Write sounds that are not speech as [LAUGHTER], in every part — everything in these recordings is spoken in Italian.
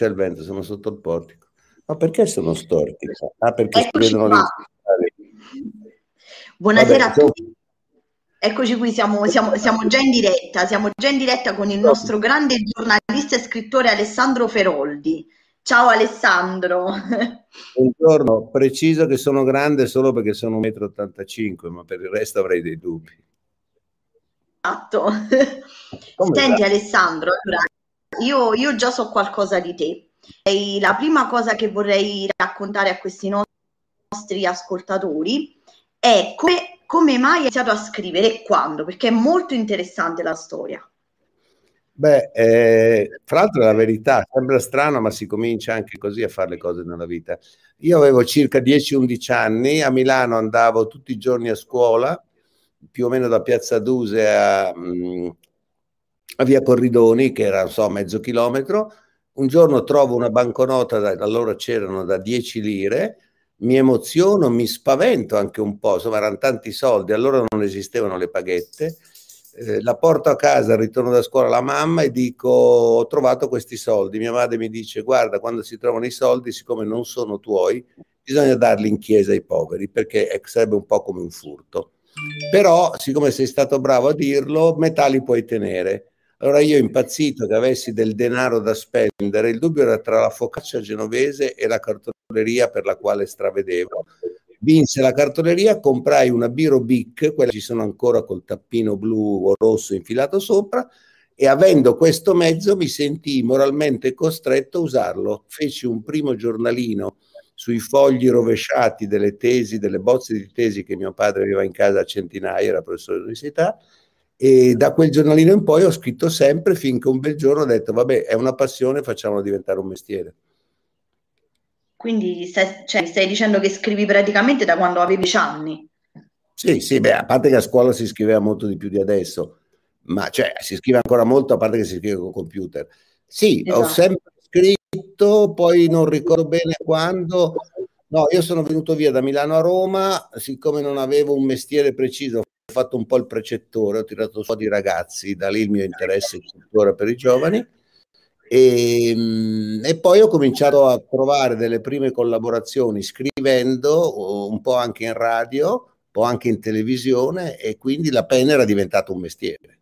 c'è il vento, sono sotto il portico. Ma perché sono storti? Ah, perché Eccoci si vedono lì. Buonasera Vabbè, a tutti. Eccoci qui, siamo, siamo, siamo, già in diretta, siamo già in diretta con il nostro grande giornalista e scrittore Alessandro Feroldi. Ciao Alessandro. Buongiorno, preciso che sono grande solo perché sono 1,85 m, ma per il resto avrei dei dubbi. Esatto. Senti Alessandro, allora, io, io già so qualcosa di te. E la prima cosa che vorrei raccontare a questi nostri ascoltatori è come come mai hai iniziato a scrivere e quando? Perché è molto interessante la storia. Beh, eh, fra l'altro la verità, sembra strano, ma si comincia anche così a fare le cose nella vita. Io avevo circa 10-11 anni, a Milano andavo tutti i giorni a scuola, più o meno da Piazza Duse a, mm, a Via Corridoni, che era, so, mezzo chilometro. Un giorno trovo una banconota, da, allora c'erano da 10 lire, mi emoziono, mi spavento anche un po', insomma erano tanti soldi, allora non esistevano le paghette, eh, la porto a casa, ritorno da scuola alla mamma e dico ho trovato questi soldi, mia madre mi dice guarda quando si trovano i soldi siccome non sono tuoi bisogna darli in chiesa ai poveri perché sarebbe un po' come un furto, però siccome sei stato bravo a dirlo metà li puoi tenere. Allora io impazzito che avessi del denaro da spendere, il dubbio era tra la focaccia genovese e la cartoleria per la quale stravedevo. Vinse la cartoleria, comprai una Biro Bic, quella ci sono ancora col tappino blu o rosso infilato sopra, e avendo questo mezzo mi sentii moralmente costretto a usarlo. Feci un primo giornalino sui fogli rovesciati delle tesi, delle bozze di tesi che mio padre aveva in casa a centinaia, era professore dell'università, e da quel giornalino in poi ho scritto sempre finché un bel giorno ho detto vabbè è una passione, facciamolo diventare un mestiere. Quindi stai, cioè, stai dicendo che scrivi praticamente da quando avevi 10 anni. Sì, sì, beh, a parte che a scuola si scriveva molto di più di adesso, ma cioè si scrive ancora molto a parte che si scrive con computer. Sì, esatto. ho sempre scritto, poi non ricordo bene quando. No, io sono venuto via da Milano a Roma, siccome non avevo un mestiere preciso, fatto un po' il precettore, ho tirato su di ragazzi, da lì il mio interesse tuttora per i giovani e, ehm, e, poi ho cominciato a trovare delle prime collaborazioni scrivendo un po' anche in radio, un po' anche in televisione e quindi la penna era diventata un mestiere.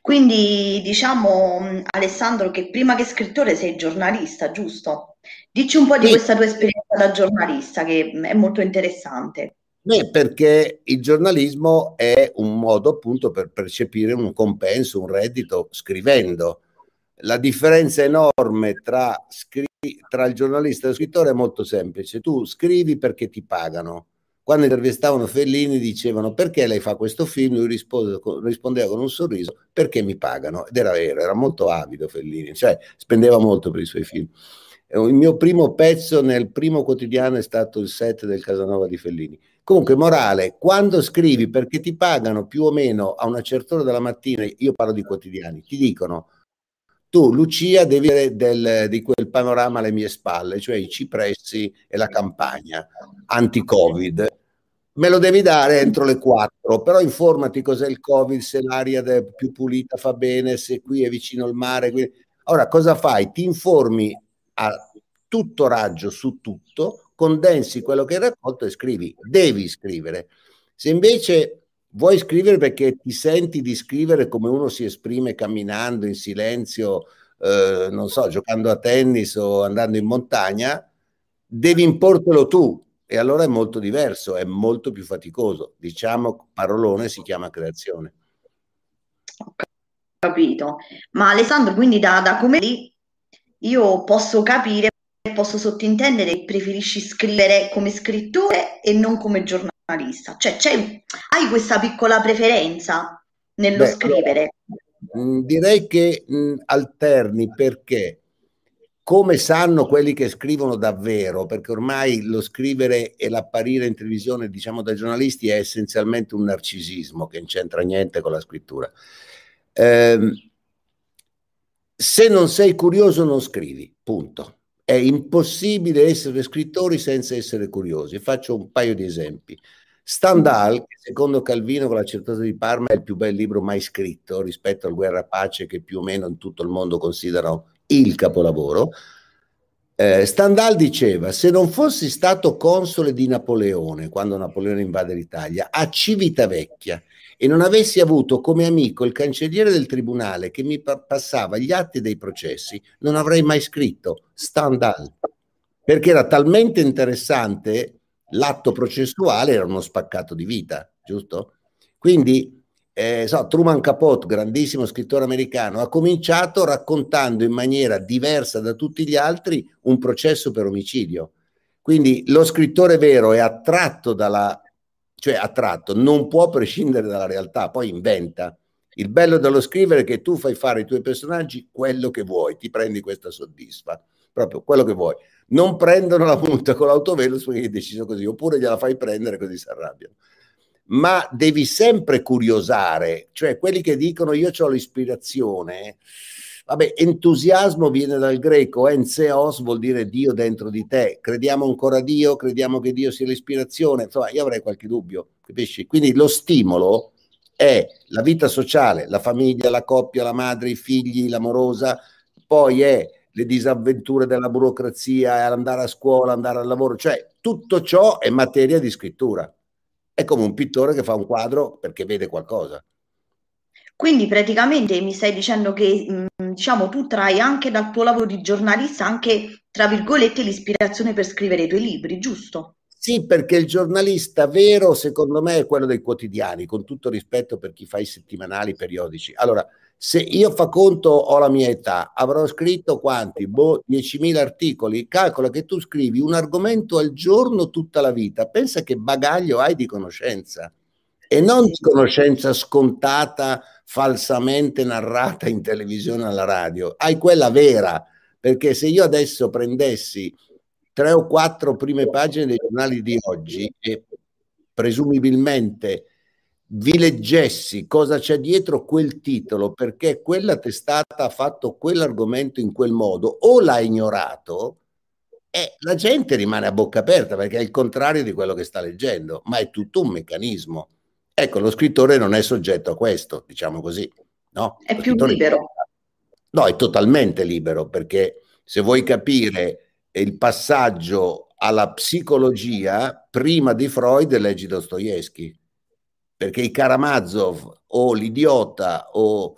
Quindi diciamo Alessandro che prima che scrittore sei giornalista, giusto? Dici un po' di sì. questa tua esperienza da giornalista che è molto interessante. Beh, perché il giornalismo è un modo appunto per percepire un compenso, un reddito scrivendo la differenza enorme tra, scri- tra il giornalista e lo scrittore è molto semplice. Tu scrivi perché ti pagano. Quando intervistavano Fellini dicevano perché lei fa questo film, lui rispose, rispondeva con un sorriso perché mi pagano. Ed era vero, era molto avido Fellini, cioè spendeva molto per i suoi film. Il mio primo pezzo nel primo quotidiano è stato il set del Casanova di Fellini. Comunque, morale, quando scrivi perché ti pagano più o meno a una certa ora della mattina, io parlo di quotidiani, ti dicono tu, Lucia, devi avere del, di quel panorama alle mie spalle, cioè i cipressi e la campagna anti-Covid. Me lo devi dare entro le 4, però informati cos'è il Covid, se l'aria è più pulita fa bene, se qui è vicino al mare. Quindi... Ora, cosa fai? Ti informi a tutto raggio su tutto, condensi quello che hai raccolto e scrivi. Devi scrivere. Se invece Vuoi scrivere perché ti senti di scrivere come uno si esprime camminando in silenzio, eh, non so, giocando a tennis o andando in montagna, devi importelo tu e allora è molto diverso, è molto più faticoso. Diciamo, parolone si chiama creazione. Capito. Ma Alessandro, quindi da, da come io posso capire, posso sottintendere che preferisci scrivere come scrittore e non come giornalista? Cioè, hai questa piccola preferenza nello Beh, scrivere? Mm, direi che mh, mm, alterni perché come sanno quelli che scrivono davvero, perché ormai lo scrivere e l'apparire in televisione, diciamo da giornalisti, è essenzialmente un narcisismo che non c'entra niente con la scrittura. Eh, se non sei curioso non scrivi, punto. È impossibile essere scrittori senza essere curiosi. Faccio un paio di esempi. Stendhal, che secondo Calvino con la certezza di Parma è il più bel libro mai scritto rispetto al Guerra Pace che più o meno in tutto il mondo considerano il capolavoro, eh, Stendhal diceva, se non fossi stato console di Napoleone, quando Napoleone invade l'Italia, a Civitavecchia, e non avessi avuto come amico il cancelliere del tribunale che mi pa- passava gli atti dei processi, non avrei mai scritto Stendhal, perché era talmente interessante l'atto processuale, era uno spaccato di vita, giusto? Quindi eh, so, Truman Capote, grandissimo scrittore americano, ha cominciato raccontando in maniera diversa da tutti gli altri un processo per omicidio. Quindi lo scrittore vero è attratto dalla, cioè attratto, non può prescindere dalla realtà, poi inventa. Il bello dello scrivere è che tu fai fare ai tuoi personaggi quello che vuoi, ti prendi questa soddisfa, proprio quello che vuoi. Non prendono la multa con l'autovelox perché hai deciso così, oppure gliela fai prendere così si arrabbiano ma devi sempre curiosare, cioè quelli che dicono io ho l'ispirazione, vabbè, entusiasmo viene dal greco, enseos vuol dire Dio dentro di te, crediamo ancora a Dio, crediamo che Dio sia l'ispirazione, insomma io avrei qualche dubbio, capisci? Quindi lo stimolo è la vita sociale, la famiglia, la coppia, la madre, i figli, l'amorosa, poi è le disavventure della burocrazia, andare a scuola, andare al lavoro, cioè tutto ciò è materia di scrittura. È come un pittore che fa un quadro perché vede qualcosa. Quindi praticamente mi stai dicendo che diciamo, tu trai anche dal tuo lavoro di giornalista anche, tra virgolette, l'ispirazione per scrivere i tuoi libri, giusto? Sì, perché il giornalista vero, secondo me, è quello dei quotidiani, con tutto rispetto per chi fa i settimanali periodici. Allora, se io fa conto ho la mia età, avrò scritto quanti? Boh, 10.000 articoli. Calcola che tu scrivi un argomento al giorno tutta la vita. Pensa che bagaglio hai di conoscenza e non di conoscenza scontata, falsamente narrata in televisione alla radio. Hai quella vera, perché se io adesso prendessi tre o quattro prime pagine dei giornali di oggi e presumibilmente vi leggessi cosa c'è dietro quel titolo, perché quella testata ha fatto quell'argomento in quel modo o l'ha ignorato, e la gente rimane a bocca aperta perché è il contrario di quello che sta leggendo, ma è tutto un meccanismo. Ecco, lo scrittore non è soggetto a questo, diciamo così. No? È più libero. No, è totalmente libero perché se vuoi capire il passaggio alla psicologia, prima di Freud leggi Dostoevsky perché i Karamazov o l'idiota o,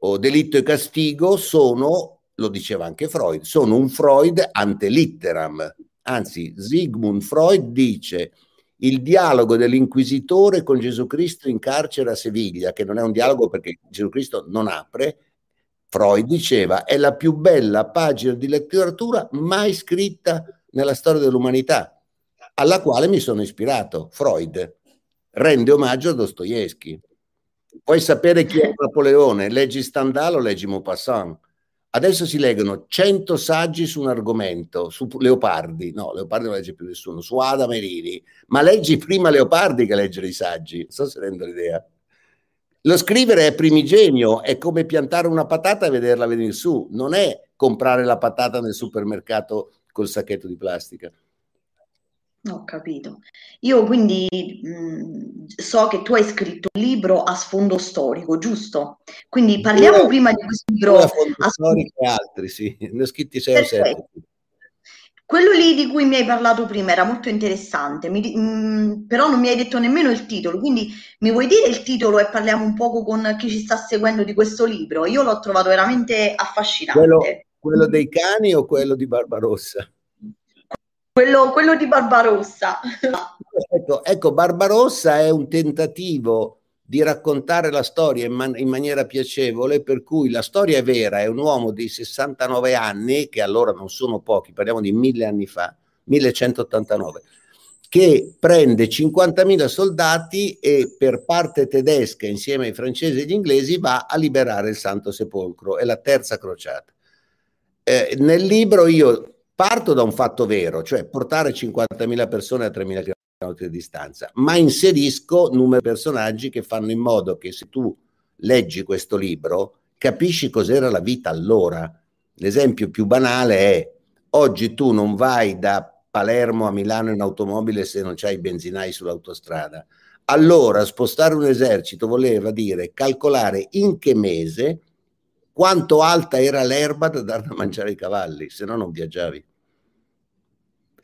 o delitto e castigo sono, lo diceva anche Freud, sono un Freud ante litteram. Anzi, Sigmund Freud dice il dialogo dell'inquisitore con Gesù Cristo in carcere a Seviglia, che non è un dialogo perché Gesù Cristo non apre, Freud diceva è la più bella pagina di letteratura mai scritta nella storia dell'umanità, alla quale mi sono ispirato, Freud rende omaggio a Dostoevsky. Puoi sapere chi è Napoleone? Leggi Stendhal o leggi Maupassant? Adesso si leggono 100 saggi su un argomento, su Leopardi, no, Leopardi non legge più nessuno, su Ada Merini, ma leggi prima Leopardi che leggere i saggi, non so se rendo l'idea. Lo scrivere è primigenio, è come piantare una patata e vederla venire su, non è comprare la patata nel supermercato col sacchetto di plastica. Ho capito. Io quindi mh, so che tu hai scritto un libro a sfondo storico, giusto? Quindi parliamo io, prima di questo libro. A sfondo storico e altri, sì, ne ho scritti 6 o 7. Quello lì di cui mi hai parlato prima era molto interessante, mi, mh, però non mi hai detto nemmeno il titolo, quindi mi vuoi dire il titolo e parliamo un poco con chi ci sta seguendo di questo libro? Io l'ho trovato veramente affascinante. Quello, quello dei cani o quello di Barbarossa? Quello, quello di Barbarossa. Ecco, ecco, Barbarossa è un tentativo di raccontare la storia in, man- in, maniera piacevole, per cui la storia è vera, è un uomo di 69 anni, che allora non sono pochi, parliamo di mille anni fa, 1189, che prende 50.000 soldati e per parte tedesca, insieme ai francesi e agli inglesi, va a liberare il Santo Sepolcro, è la terza crociata. Eh, nel libro io Parto da un fatto vero, cioè portare 50.000 persone a 3.000 km di distanza, ma inserisco numeri personaggi che fanno in modo che se tu leggi questo libro capisci cos'era la vita allora. L'esempio più banale è oggi tu non vai da Palermo a Milano in automobile se non c'hai i benzinai sull'autostrada. Allora spostare un esercito voleva dire calcolare in che mese quanto alta era l'erba da dare da mangiare ai cavalli, se no non viaggiavi.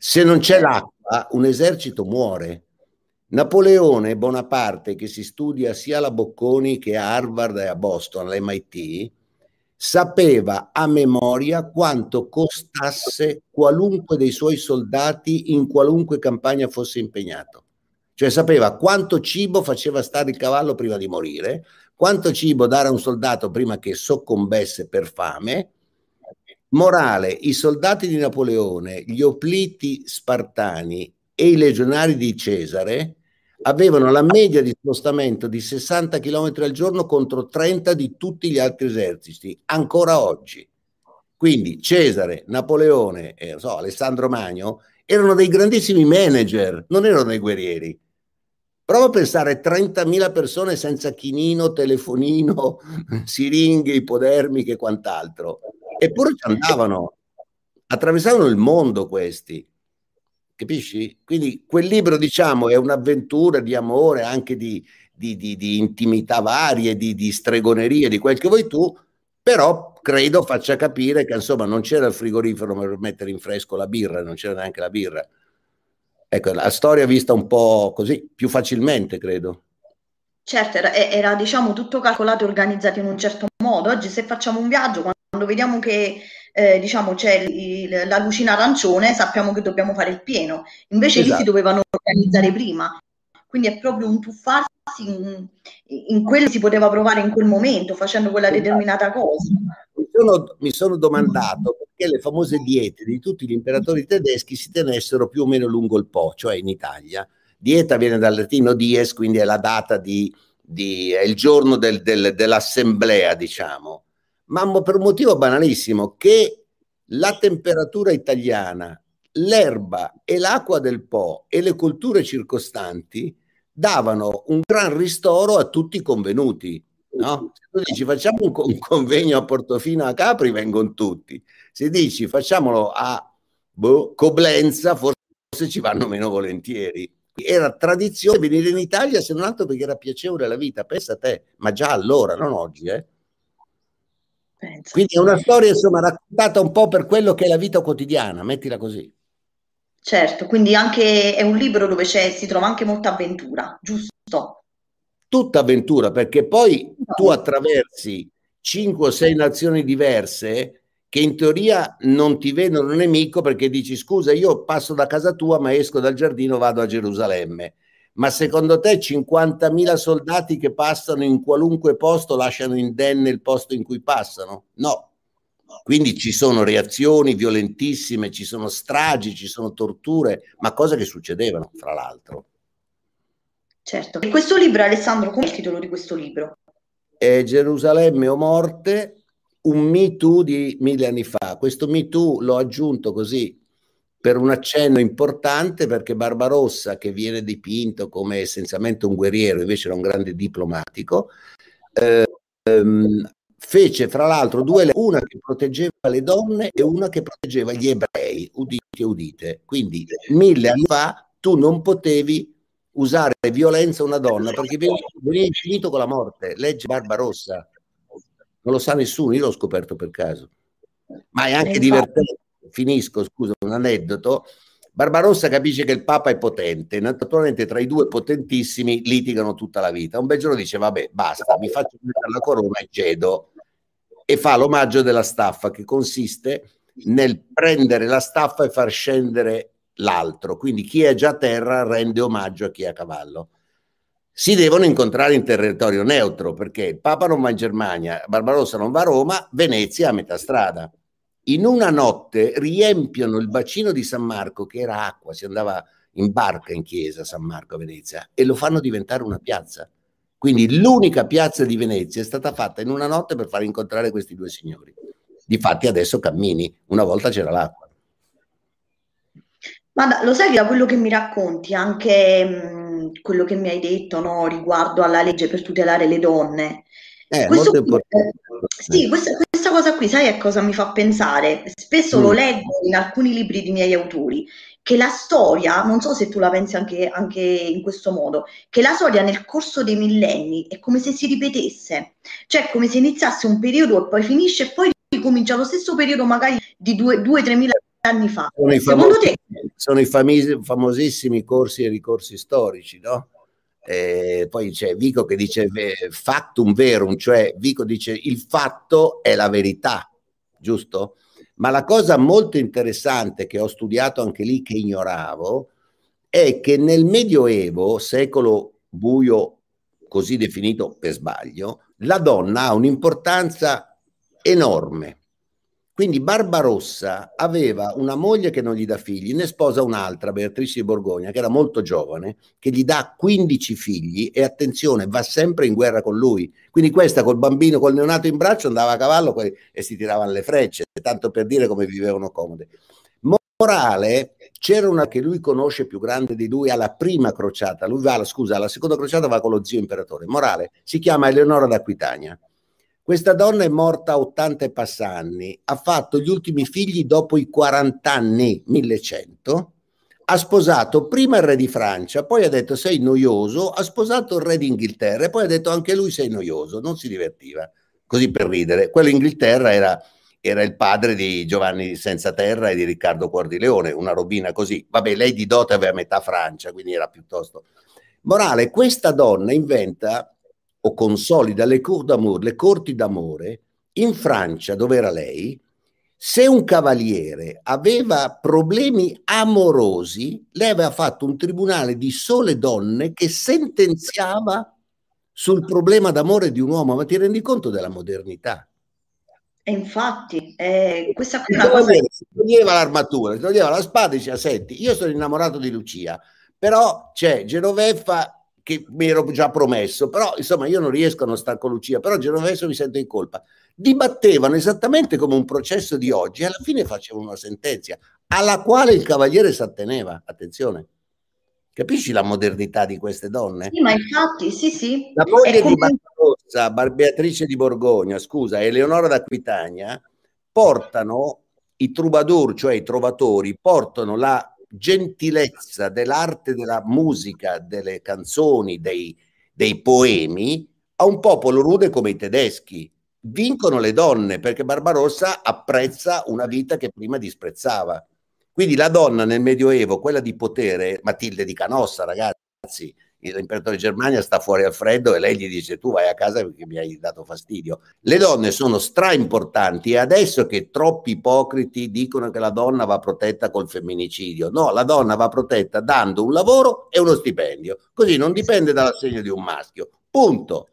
Se non c'è l'acqua, un esercito muore. Napoleone Bonaparte, che si studia sia alla Bocconi che a Harvard e a Boston, all'MIT, sapeva a memoria quanto costasse qualunque dei suoi soldati in qualunque campagna fosse impegnato. Cioè sapeva quanto cibo faceva stare il cavallo prima di morire, quanto cibo dare a un soldato prima che soccombesse per fame. Morale, i soldati di Napoleone, gli opliti spartani e i legionari di Cesare avevano la media di spostamento di 60 km al giorno contro 30 di tutti gli altri eserciti, ancora oggi. Quindi Cesare, Napoleone e so, Alessandro Magno erano dei grandissimi manager, non erano dei guerrieri. Prova a pensare 30.000 persone senza chinino, telefonino, [LAUGHS] siringhe, ipodermiche e quant'altro. Eppure ci andavano, attraversavano il mondo questi. Capisci? Quindi quel libro, diciamo, è un'avventura di amore, anche di, di, di, di intimità varie, di, di stregonerie, di quel che vuoi tu, però credo faccia capire che insomma non c'era il frigorifero per mettere in fresco la birra, non c'era neanche la birra. Ecco, la storia vista un po' così, più facilmente, credo. Certo, era, era diciamo tutto calcolato e organizzato in un certo modo. Oggi se facciamo un viaggio, quando vediamo che eh, diciamo c'è il, la lucina arancione, sappiamo che dobbiamo fare il pieno. Invece esatto. lì si esatto. dovevano organizzare prima. Quindi è proprio un tuffarsi in, in quello che si poteva provare in quel momento, facendo quella esatto. determinata cosa. Mi sono, mi sono domandato perché le famose diete di tutti gli imperatori tedeschi si tenessero più o meno lungo il Po, cioè in Italia. Dieta viene dal latino dies, quindi è la data di, di è il giorno del, del, dell'assemblea, diciamo ma per un motivo banalissimo, che la temperatura italiana, l'erba e l'acqua del Po e le colture circostanti davano un gran ristoro a tutti i convenuti. No? Se tu dici facciamo un, un convegno a Portofino a Capri, vengono tutti. Se dici facciamolo a boh, Coblenza, forse ci vanno meno volentieri. Era tradizione venire in Italia se non altro perché era piacevole la vita, pensa a te, ma già allora, non oggi, eh. Penso. Quindi è una storia insomma raccontata un po' per quello che è la vita quotidiana, mettila così. Certo, quindi anche è un libro dove si trova anche molta avventura, giusto? Tutta avventura, perché poi no. tu attraversi cinque o sei nazioni diverse che in teoria non ti vedono nemico perché dici scusa io passo da casa tua ma esco dal giardino vado a Gerusalemme ma secondo te 50.000 soldati che passano in qualunque posto lasciano indenne il posto in cui passano? No. Quindi ci sono reazioni violentissime, ci sono stragi, ci sono torture, ma cose che succedevano, fra l'altro. Certo. E questo libro, Alessandro, qual è il titolo di questo libro? È Gerusalemme o morte, un Me Too di mille anni fa. Questo Me Too l'ho aggiunto così per un accenno importante perché Barbarossa, che viene dipinto come essenzialmente un guerriero, invece era un grande diplomatico, eh, ehm, fece fra l'altro due, una che proteggeva le donne e una che proteggeva gli ebrei, udite e udite. Quindi mille anni fa tu non potevi usare violenza a una donna perché veniva finito con la morte, legge Barbarossa. Non lo sa nessuno, io l'ho scoperto per caso. Ma è anche divertente finisco, scusa, un aneddoto. Barbarossa capisce che il Papa è potente, naturalmente tra i due potentissimi litigano tutta la vita. Un bel giorno dice, vabbè, basta, mi faccio mettere la corona e cedo. E fa l'omaggio della staffa, che consiste nel prendere la staffa e far scendere l'altro. Quindi chi è già a terra rende omaggio a chi è a cavallo. Si devono incontrare in territorio neutro, perché il Papa non va in Germania, Barbarossa non va a Roma, Venezia a metà strada in una notte riempiono il bacino di San Marco, che era acqua, si andava in barca in chiesa San Marco a Venezia, e lo fanno diventare una piazza. Quindi l'unica piazza di Venezia è stata fatta in una notte per far incontrare questi due signori. Difatti adesso cammini, una volta c'era l'acqua. Ma lo sai che da quello che mi racconti, anche mh, quello che mi hai detto no, riguardo alla legge per tutelare le donne, eh, questo, molto importante. Sì, questa, questa cosa qui, sai a cosa mi fa pensare? Spesso mm. lo leggo in alcuni libri di miei autori, che la storia, non so se tu la pensi anche, anche, in questo modo, che la storia nel corso dei millenni è come se si ripetesse, cioè come se iniziasse un periodo e poi finisce e poi ricomincia lo stesso periodo magari di 2-3 mila anni fa. Sono i, famosi, te... sono i famosissimi corsi e ricorsi storici, no? Eh, poi c'è Vico che dice factum verum, cioè Vico dice il fatto è la verità, giusto? Ma la cosa molto interessante che ho studiato anche lì, che ignoravo, è che nel Medioevo, secolo buio così definito per sbaglio, la donna ha un'importanza enorme. Quindi Barbarossa aveva una moglie che non gli dà figli, ne sposa un'altra, Beatrice di Borgogna, che era molto giovane, che gli dà 15 figli e attenzione, va sempre in guerra con lui. Quindi questa col bambino, col neonato in braccio, andava a cavallo e si tiravano le frecce, tanto per dire come vivevano comode. Morale, c'era una che lui conosce più grande di lui alla prima crociata, lui va, scusa, alla seconda crociata va con lo zio imperatore. Morale, si chiama Eleonora d'Aquitania questa donna è morta a 80 e passanni, ha fatto gli ultimi figli dopo i 40 anni, 1100, ha sposato prima il re di Francia, poi ha detto sei noioso, ha sposato il re d'Inghilterra e poi ha detto anche lui sei noioso, non si divertiva, così per ridere. Quello Inghilterra era, era il padre di Giovanni Senza Terra e di Riccardo Cuor di Leone, una robina così. Vabbè, lei di dote aveva metà Francia, quindi era piuttosto... Morale, questa donna inventa o consolida le cour d'amour, le corti d'amore, in Francia, dove era lei, se un cavaliere aveva problemi amorosi, lei aveva fatto un tribunale di sole donne che sentenziava sul problema d'amore di un uomo. Ma ti rendi conto della modernità? E infatti, eh, questa è una cosa... Si toglieva l'armatura, si toglieva la spada e diceva, senti, io sono innamorato di Lucia, però c'è Genoveffa che mi ero già promesso, però insomma io non riesco a non stare con Lucia, però Genovese mi sento in colpa. Dibattevano esattamente come un processo di oggi e alla fine facevano una sentenza alla quale il cavaliere si atteneva. Attenzione. Capisci la modernità di queste donne? Sì, ma infatti, sì, sì. La moglie come... di Barbarossa, Beatrice di Borgogna, scusa, Eleonora d'Aquitania, portano i troubadour, cioè i trovatori, portano la gentilezza dell'arte della musica, delle canzoni, dei, dei poemi a un popolo rude come i tedeschi. Vincono le donne perché Barbarossa apprezza una vita che prima disprezzava. Quindi la donna nel Medioevo, quella di potere, Matilde di Canossa, ragazzi, l'imperatore di Germania sta fuori al freddo e lei gli dice tu vai a casa perché mi hai dato fastidio. Le donne sono stra importanti e adesso che troppi ipocriti dicono che la donna va protetta col femminicidio, no, la donna va protetta dando un lavoro e uno stipendio, così non dipende dall'assegno di un maschio, punto.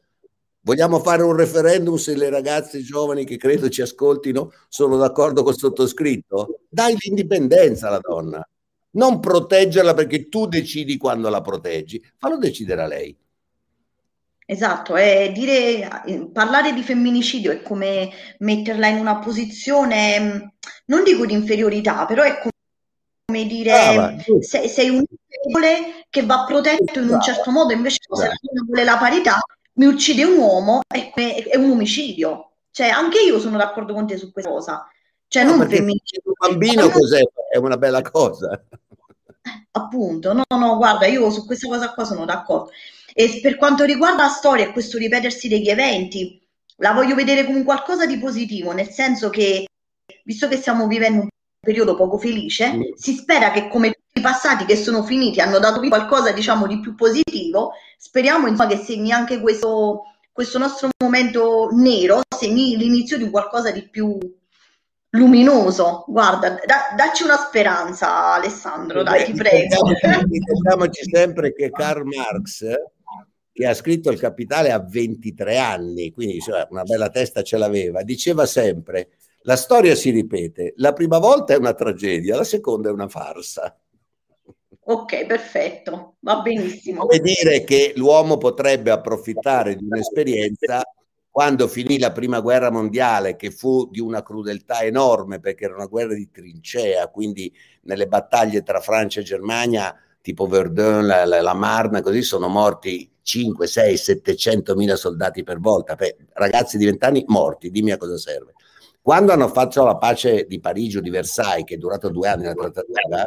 Vogliamo fare un referendum se le ragazze giovani che credo ci ascoltino sono d'accordo col sottoscritto? Dai l'indipendenza alla donna non proteggerla perché tu decidi quando la proteggi, fallo decidere a lei. Esatto, è dire, parlare di femminicidio è come metterla in una posizione, non dico di inferiorità, però è come dire ah, sei, sei, un debole che va protetto in un certo modo, invece se la vuole la parità, mi uccide un uomo, è, è un omicidio. Cioè, anche io sono d'accordo con te su questa cosa. Cioè, no, non femminicidio. Un bambino cos'è? È una bella cosa. Appunto, no, no, guarda, io su questa cosa qua sono d'accordo. E per quanto riguarda la storia e questo ripetersi degli eventi, la voglio vedere come qualcosa di positivo, nel senso che, visto che stiamo vivendo un periodo poco felice, mm. si spera che come tutti i passati che sono finiti hanno dato qualcosa, diciamo, di più positivo, speriamo insomma che segni anche questo, questo nostro momento nero, segni l'inizio di qualcosa di più luminoso. Guarda, da, dacci una speranza, Alessandro, dai, ti prego. Ricordiamoci [LAUGHS] sempre che Karl Marx, che ha scritto Il Capitale a 23 anni, quindi cioè, una bella testa ce l'aveva, diceva sempre la storia si ripete, la prima volta è una tragedia, la seconda è una farsa. Ok, perfetto, va benissimo. Come dire che l'uomo potrebbe approfittare di un'esperienza quando finì la prima guerra mondiale, che fu di una crudeltà enorme perché era una guerra di trincea, quindi nelle battaglie tra Francia e Germania, tipo Verdun, la, la, la Marne, così sono morti 5, 6, 700 mila soldati per volta, Beh, ragazzi di 20 anni morti, dimmi a cosa serve. Quando hanno fatto la pace di Parigi o di Versailles, che è durata due anni la trattativa,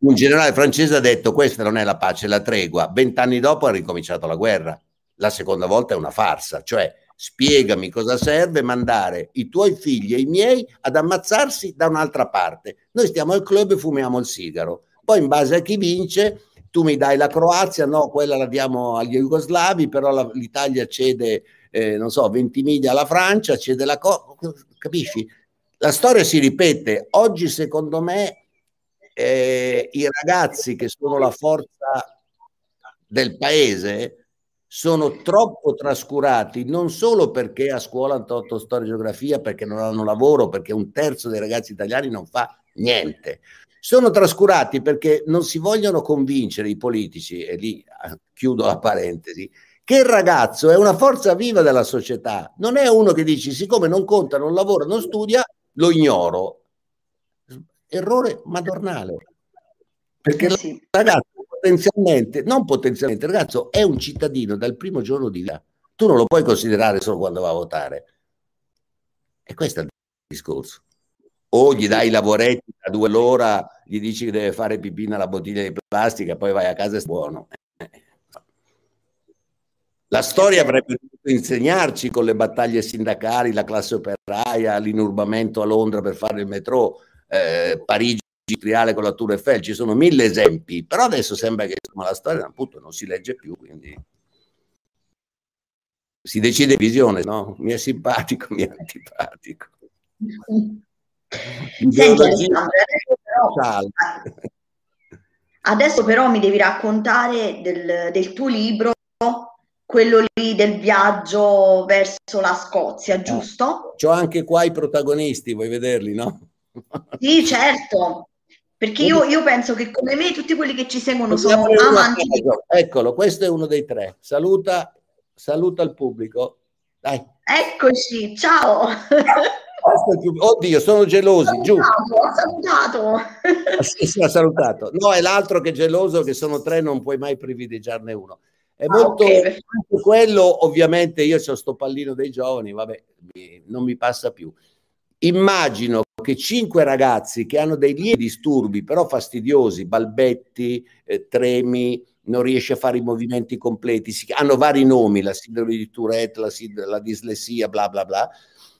un generale francese ha detto questa non è la pace, è la tregua. Vent'anni dopo ha ricominciato la guerra. La seconda volta è una farsa, cioè spiegami cosa serve mandare i tuoi figli e i miei ad ammazzarsi da un'altra parte. Noi stiamo al club e fumiamo il sigaro. Poi in base a chi vince tu mi dai la Croazia, no, quella la diamo agli jugoslavi, però la, l'Italia cede, eh, non so, 20 miglia alla Francia, cede la... Co- capisci? La storia si ripete. Oggi, secondo me, eh, i ragazzi che sono la forza del paese sono troppo trascurati, non solo perché a scuola hanno tolto storia e geografia, perché non hanno lavoro, perché un terzo dei ragazzi italiani non fa niente. Sono trascurati perché non si vogliono convincere i politici, e lì ah, chiudo la parentesi, che il ragazzo è una forza viva della società, non è uno che dici siccome non conta, non lavora, non studia, lo ignoro. Errore madornale. Perché il ragazzo potenzialmente, non potenzialmente, ragazzo è un cittadino dal primo giorno di vita. Tu non lo puoi considerare solo quando va a votare. E questo è il discorso. O gli dai i lavoretti da due l'ora, gli dici che deve fare pipì nella bottiglia di plastica, poi vai a casa e è buono. La storia avrebbe dovuto insegnarci con le battaglie sindacali, la classe operaia, l'inurbamento a Londra per fare il metro, eh, Parigi industriale con la Tour Eiffel, ci sono mille esempi, però adesso sembra che insomma, la storia appunto non si legge più, quindi si decide visione, no? Mi è simpatico, mi è antipatico. [LAUGHS] Senti, adesso, però, adesso però mi devi raccontare del, del tuo libro quello lì del viaggio verso la Scozia, eh, giusto? Eh, ho anche qua i protagonisti, vuoi vederli, no? Sì, certo. Perché io, io, penso che come me tutti quelli che ci seguono sono amanti. Eccolo, questo è uno dei tre. Saluta, saluta il pubblico. Dai. Eccoci, ciao. Oddio, sono gelosi. Ho giù. Ho salutato. Sì, sì, ha salutato. No, è l'altro che è geloso, che sono tre, non puoi mai privilegiarne uno. È ah, molto okay. quello, ovviamente, io ho sto pallino dei giovani, vabbè, non mi passa più. Immagino che cinque ragazzi che hanno dei lievi disturbi, però fastidiosi, balbetti, eh, tremi, non riesce a fare i movimenti completi, si, hanno vari nomi, la sindrome di Tourette, la, la dislessia, bla bla bla,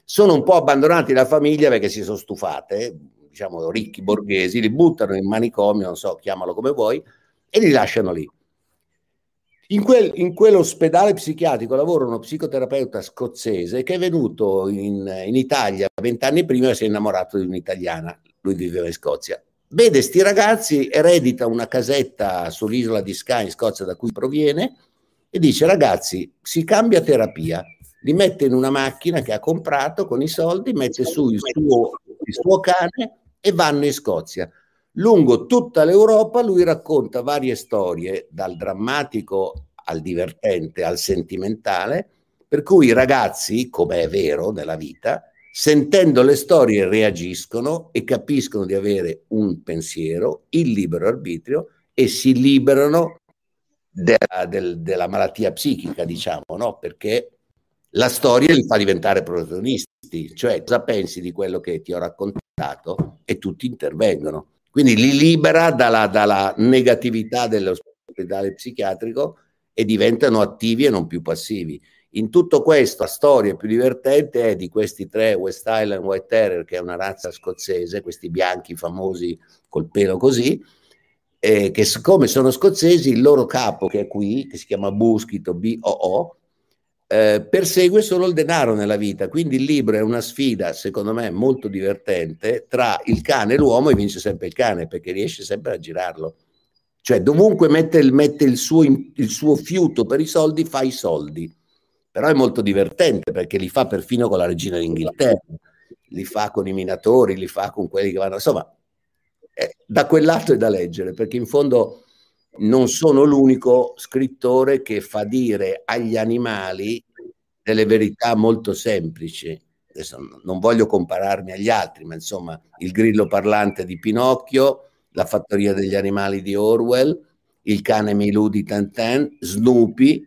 sono un po' abbandonati da famiglia perché si sono stufate, diciamo ricchi borghesi, li buttano in manicomio, non so, chiamalo come vuoi, e li lasciano lì. In, quel, in, quell'ospedale psichiatrico lavora uno psicoterapeuta scozzese che è venuto in, in Italia vent'anni prima e si è innamorato di un'italiana. Lui viveva in Scozia. Vede sti ragazzi, eredita una casetta sull'isola di Skye in Scozia da cui proviene e dice ragazzi si cambia terapia, li mette in una macchina che ha comprato con i soldi, mette su il suo, il suo cane e vanno in Scozia lungo tutta l'Europa lui racconta varie storie, dal drammatico al divertente al sentimentale, per cui i ragazzi, come è vero nella vita, sentendo le storie reagiscono e capiscono di avere un pensiero, il libero arbitrio e si liberano della, del, della malattia psichica, diciamo, no? perché la storia li fa diventare protagonisti, cioè cosa pensi di quello che ti ho raccontato e tutti intervengono. Quindi li libera dalla, dalla negatività dell'ospedale psichiatrico e diventano attivi e non più passivi. In tutto questo, la storia più divertente è di questi tre West Island White Terrier, che è una razza scozzese, questi bianchi famosi col pelo così, eh, che siccome sono scozzesi, il loro capo, che è qui, che si chiama Buschito, B-O-O, eh, persegue solo il denaro nella vita. Quindi il libro è una sfida, secondo me, molto divertente tra il cane e l'uomo e vince sempre il cane perché riesce sempre a girarlo. Cioè, dovunque mette, il, mette il, suo, il suo fiuto per i soldi, fa i soldi. Però è molto divertente perché li fa perfino con la regina d'Inghilterra, li fa con i minatori, li fa con quelli che vanno. Insomma, eh, da quel lato è da leggere perché in fondo non sono l'unico scrittore che fa dire agli animali delle verità molto semplici. Adesso non voglio compararmi agli altri, ma insomma, il grillo parlante di Pinocchio, la fattoria degli animali di Orwell, il cane Milù di Tantan, Snoopy,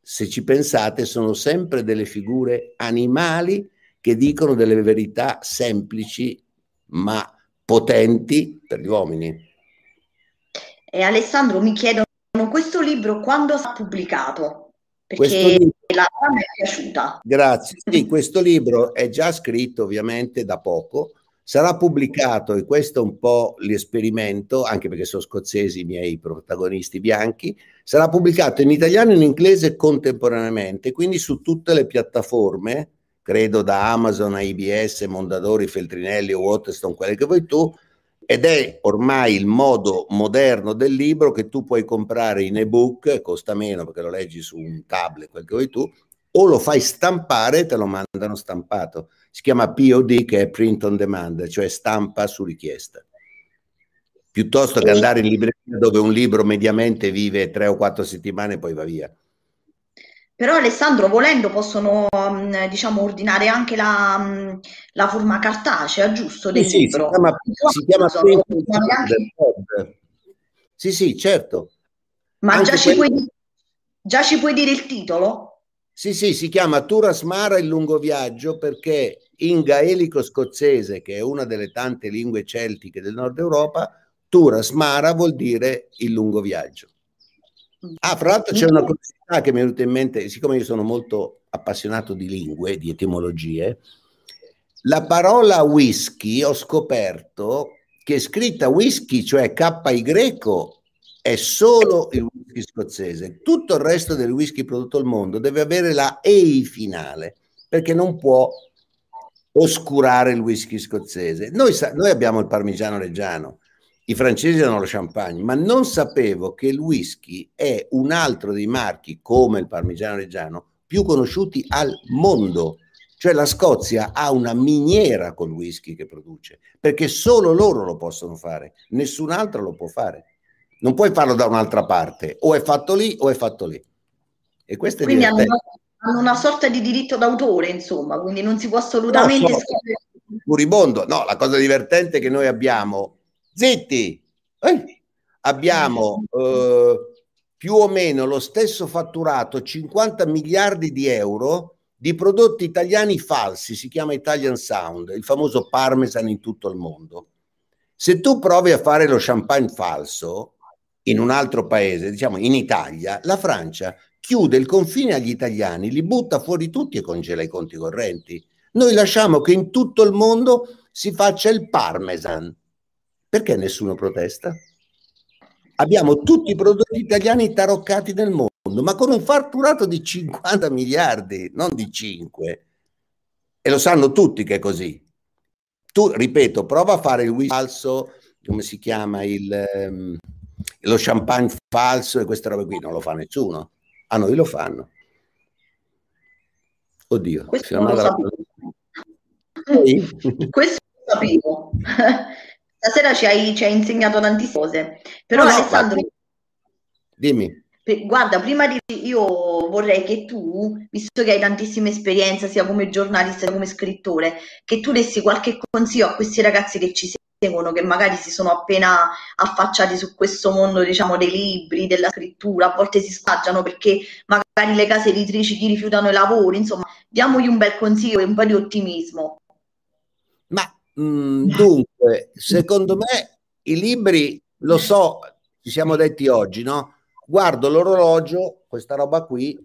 se ci pensate, sono sempre delle figure animali che dicono delle verità semplici ma potenti per gli uomini. E Alessandro mi chiedono questo libro quando sarà pubblicato? Perché libro, la mi è piaciuta. Grazie. Sì, questo libro è già scritto ovviamente da poco, sarà pubblicato, e questo è un po' l'esperimento, anche perché sono scozzesi i miei protagonisti bianchi, sarà pubblicato in italiano e in inglese contemporaneamente, quindi su tutte le piattaforme, credo da Amazon a IBS, Mondadori, Feltrinelli o Waterstone, quelle che vuoi tu, ed è ormai il modo moderno del libro che tu puoi comprare in ebook, costa meno perché lo leggi su un tablet, quel che vuoi tu, o lo fai stampare e te lo mandano stampato. Si chiama POD che è print on demand, cioè stampa su richiesta. Piuttosto che andare in libreria dove un libro mediamente vive tre o quattro settimane e poi va via. Però Alessandro, volendo, possono mm, diciamo, ordinare anche la, mm, la, forma cartacea, giusto? Del sì, libro. si chiama, si chiama anche... Sì, sì, certo. Ma già ci, quello... puoi, già ci, puoi, dire il titolo? Sì, sì, si chiama Turasmara il lungo viaggio perché in gaelico scozzese, che è una delle tante lingue celtiche del nord Europa, Turasmara vuol dire il lungo viaggio. Ah, fra l'altro c'è una curiosità che mi è venuta in mente, siccome io sono molto appassionato di lingue, di etimologie, la parola whisky ho scoperto che scritta whisky, cioè KY, è solo il whisky scozzese. Tutto il resto del whisky prodotto al mondo deve avere la EI finale, perché non può oscurare il whisky scozzese. Noi, noi abbiamo il parmigiano reggiano, i francesi hanno lo champagne, ma non sapevo che il whisky è un altro dei marchi, come il parmigiano reggiano, più conosciuti al mondo. Cioè la Scozia ha una miniera col whisky che produce, perché solo loro lo possono fare, nessun altro lo può fare. Non puoi farlo da un'altra parte, o è fatto lì o è fatto lì. E questo è quindi hanno, hanno, una sorta di diritto d'autore, insomma, quindi non si può assolutamente... No, so, no, la cosa divertente è che noi abbiamo Zitti, eh? abbiamo eh, più o meno lo stesso fatturato, 50 miliardi di euro di prodotti italiani falsi, si chiama Italian Sound, il famoso parmesan in tutto il mondo. Se tu provi a fare lo champagne falso in un altro paese, diciamo in Italia, la Francia chiude il confine agli italiani, li butta fuori tutti e congela i conti correnti. Noi lasciamo che in tutto il mondo si faccia il parmesan, perché nessuno protesta? Abbiamo tutti i prodotti italiani taroccati nel mondo, ma con un fatturato di 50 miliardi, non di 5. E lo sanno tutti che è così. Tu, ripeto, prova a fare il whisky falso, come si chiama, il, um, lo champagne falso e queste robe qui, non lo fa nessuno. A noi lo fanno. Oddio. Questo non lo sapevo. Questo lo sapevo. [LAUGHS] Stasera ci hai, ci hai insegnato tantissime cose. Però no, Alessandro... No, dimmi. Guarda, prima di io vorrei che tu, visto che hai tantissime esperienze sia come giornalista che come scrittore, che tu dessi qualche consiglio a questi ragazzi che ci seguono, che magari si sono appena affacciati su questo mondo, diciamo, dei libri, della scrittura, a volte si spaggiano perché magari le case editrici ti rifiutano i lavori, insomma, diamogli un bel consiglio e un po' di ottimismo. Ma Mm, [LAUGHS] dunque, secondo me i libri, lo so, ci siamo detti oggi, no? Guardo l'orologio, questa roba qui,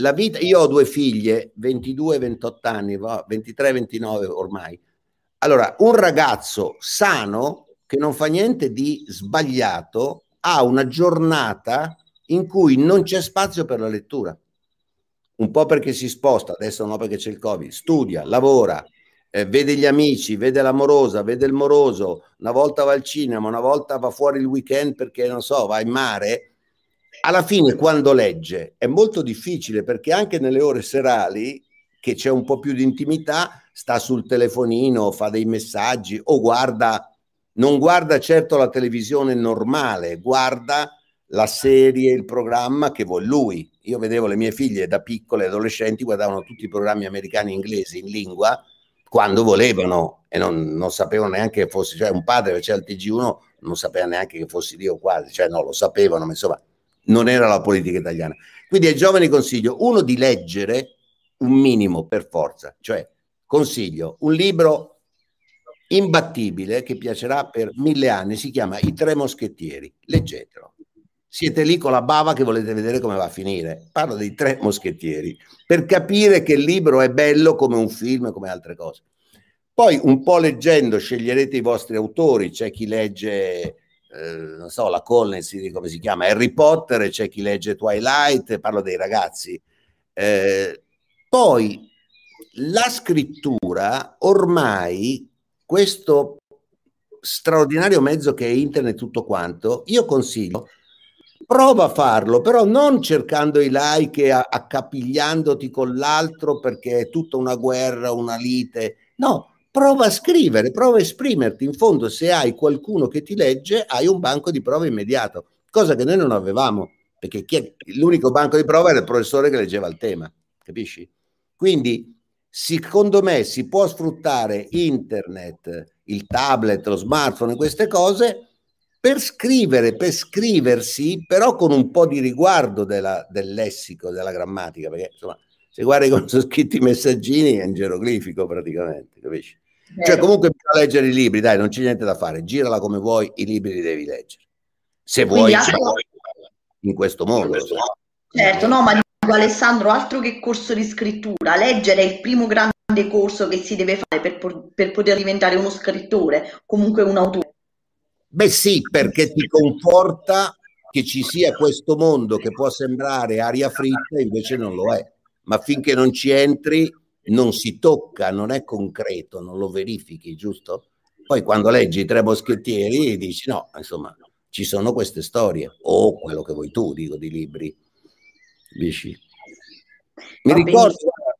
la vita, io ho due figlie, 22 28 anni, 23 29 ormai. Allora, un ragazzo sano che non fa niente di sbagliato ha una giornata in cui non c'è spazio per la lettura. Un po' perché si sposta, adesso no perché c'è il Covid, studia, lavora, eh, vede gli amici, vede l'amorosa, vede il moroso, una volta va al cinema, una volta va fuori il weekend perché non so, va in mare. Alla fine, quando legge, è molto difficile perché anche nelle ore serali, che c'è un po' più di intimità, sta sul telefonino, fa dei messaggi o guarda, non guarda certo la televisione normale, guarda la serie, il programma che vuole lui. Io vedevo le mie figlie da piccole adolescenti, guardavano tutti i programmi americani inglesi in lingua quando volevano e non, non sapevano neanche che fosse, cioè un padre che c'era il TG1 non sapeva neanche che fossi Dio quasi, cioè no, lo sapevano, ma insomma non era la politica italiana. Quindi ai giovani consiglio, uno, di leggere un minimo per forza, cioè consiglio un libro imbattibile che piacerà per mille anni, si chiama I Tre Moschettieri, leggetelo. Siete lì con la bava che volete vedere come va a finire. Parlo dei tre moschettieri per capire che il libro è bello come un film, come altre cose. Poi un po' leggendo sceglierete i vostri autori, c'è chi legge, eh, non so, la Collins, come si chiama, Harry Potter, c'è chi legge Twilight, parlo dei ragazzi. Eh, poi la scrittura ormai questo straordinario mezzo che è internet tutto quanto, io consiglio, prova a farlo, però non cercando i like e accapigliandoti con l'altro perché è tutta una guerra, una lite. No, prova a scrivere, prova a esprimerti. In fondo, se hai qualcuno che ti legge, hai un banco di prova immediato, cosa che noi non avevamo, perché l'unico banco di prova era il professore che leggeva il tema, capisci? Quindi secondo me si può sfruttare internet, il tablet, lo smartphone, queste cose per scrivere, per scriversi, però con un po' di riguardo della, del lessico, della grammatica, perché insomma, se guardi come sono scritti i messaggini è un geroglifico praticamente, capisci? Cioè, Vero. Cioè comunque bisogna leggere i libri, dai, non c'è niente da fare, girala come vuoi, i libri li devi leggere. Se vuoi, se vuoi in questo modo. Certo, no, ma Alessandro, altro che corso di scrittura, leggere è il primo grande corso che si deve fare per, per poter diventare uno scrittore, comunque un autore. Beh sì, perché ti conforta che ci sia questo mondo che può sembrare aria fritta, invece non lo è. Ma finché non ci entri non si tocca, non è concreto, non lo verifichi, giusto? Poi quando leggi i tre moschettieri dici no, insomma, ci sono queste storie, o quello che vuoi tu, dico, di libri Dici? Mi ricordo,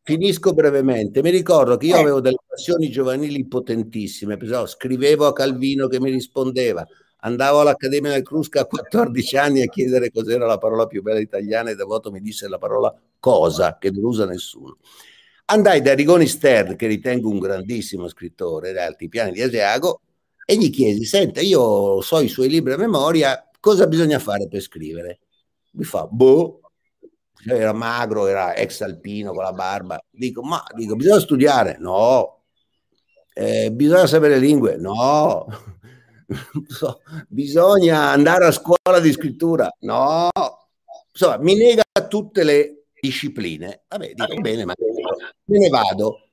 finisco brevemente, mi ricordo che io eh. avevo delle passioni giovanili potentissime, scrivevo a Calvino che mi rispondeva, andavo all'Accademia del Crusca a 14 anni a chiedere cos'era la parola più bella italiana e Devoto mi disse la parola cosa, che non usa nessuno. Andai da Rigoni Stern, che ritengo un grandissimo scrittore, da Altipiani di Asiago, e gli chiesi, senta, io so i suoi libri a memoria, cosa bisogna fare per scrivere? Mi fa, boh, cioè, era magro, era ex alpino con la barba. Dico, ma dico, bisogna studiare? No. Eh, bisogna sapere lingue? No. [LAUGHS] so, bisogna andare a scuola di scrittura? No. Insomma, mi nega tutte le discipline. Vabbè, dico bene, ma me ne vado.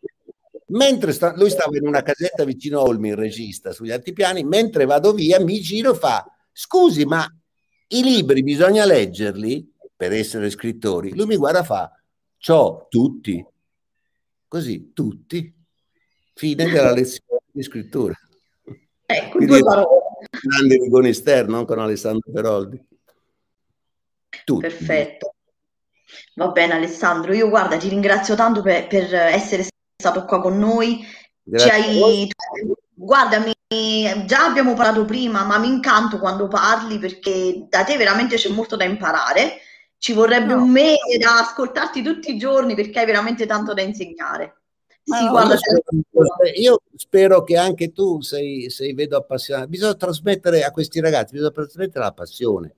Mentre sta, lui stava in una casetta vicino a Olmi, il regista, sugli altipiani, mentre vado via mi giro e fa, scusi, ma i libri bisogna leggerli? Per essere scrittori, lui mi guarda e fa, ciò tutti, così, tutti, fine della [LAUGHS] lezione di scrittura. Ecco, due parole. Grande rigone esterno con Alessandro Peroldi. Tutti. Perfetto. Va bene Alessandro, io guarda, ti ringrazio tanto per, per essere stato qua con noi. Ci hai... Guarda, mi... già abbiamo parlato prima, ma mi incanto quando parli perché da te veramente c'è molto da imparare ci vorrebbe no. un mese da ascoltarti tutti i giorni perché hai veramente tanto da insegnare. Sì, no, io, spero, io, spero, che anche tu sei, sei, vedo appassionato. Bisogna trasmettere a questi ragazzi, bisogna trasmettere la passione.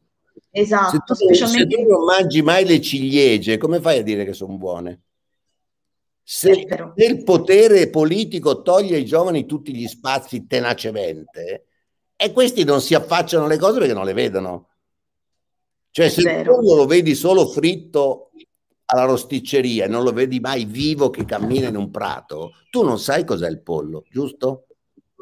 Esatto. Se tu, specialmente... se tu non mangi mai le ciliegie, come fai a dire che sono buone? Se, se il potere politico toglie ai giovani tutti gli spazi tenacemente, e questi non si affacciano alle cose perché non le vedono. Cioè, se il pollo lo vedi solo fritto alla rosticceria e non lo vedi mai vivo che cammina in un prato, tu non sai cos'è il pollo, giusto?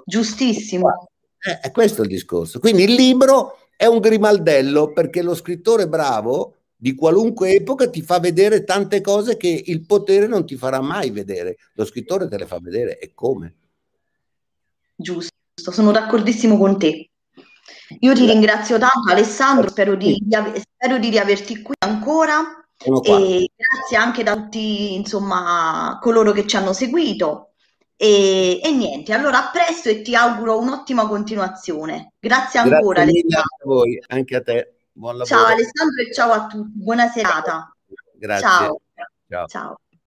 Giustissimo. Eh, è questo il discorso. Quindi il libro è un grimaldello perché lo scrittore bravo di qualunque epoca ti fa vedere tante cose che il potere non ti farà mai vedere. Lo scrittore te le fa vedere e come. Giusto, sono d'accordissimo con te. Io ti ringrazio tanto Alessandro, spero di, spero di riaverti qui ancora e grazie anche da tutti insomma coloro che ci hanno seguito e, e, niente, allora a presto e ti auguro un'ottima continuazione. Grazie ancora. Grazie Alessandro. a voi, anche a te. Buon lavoro. Ciao Alessandro e ciao a tutti, buona serata. Grazie. ciao. ciao. ciao.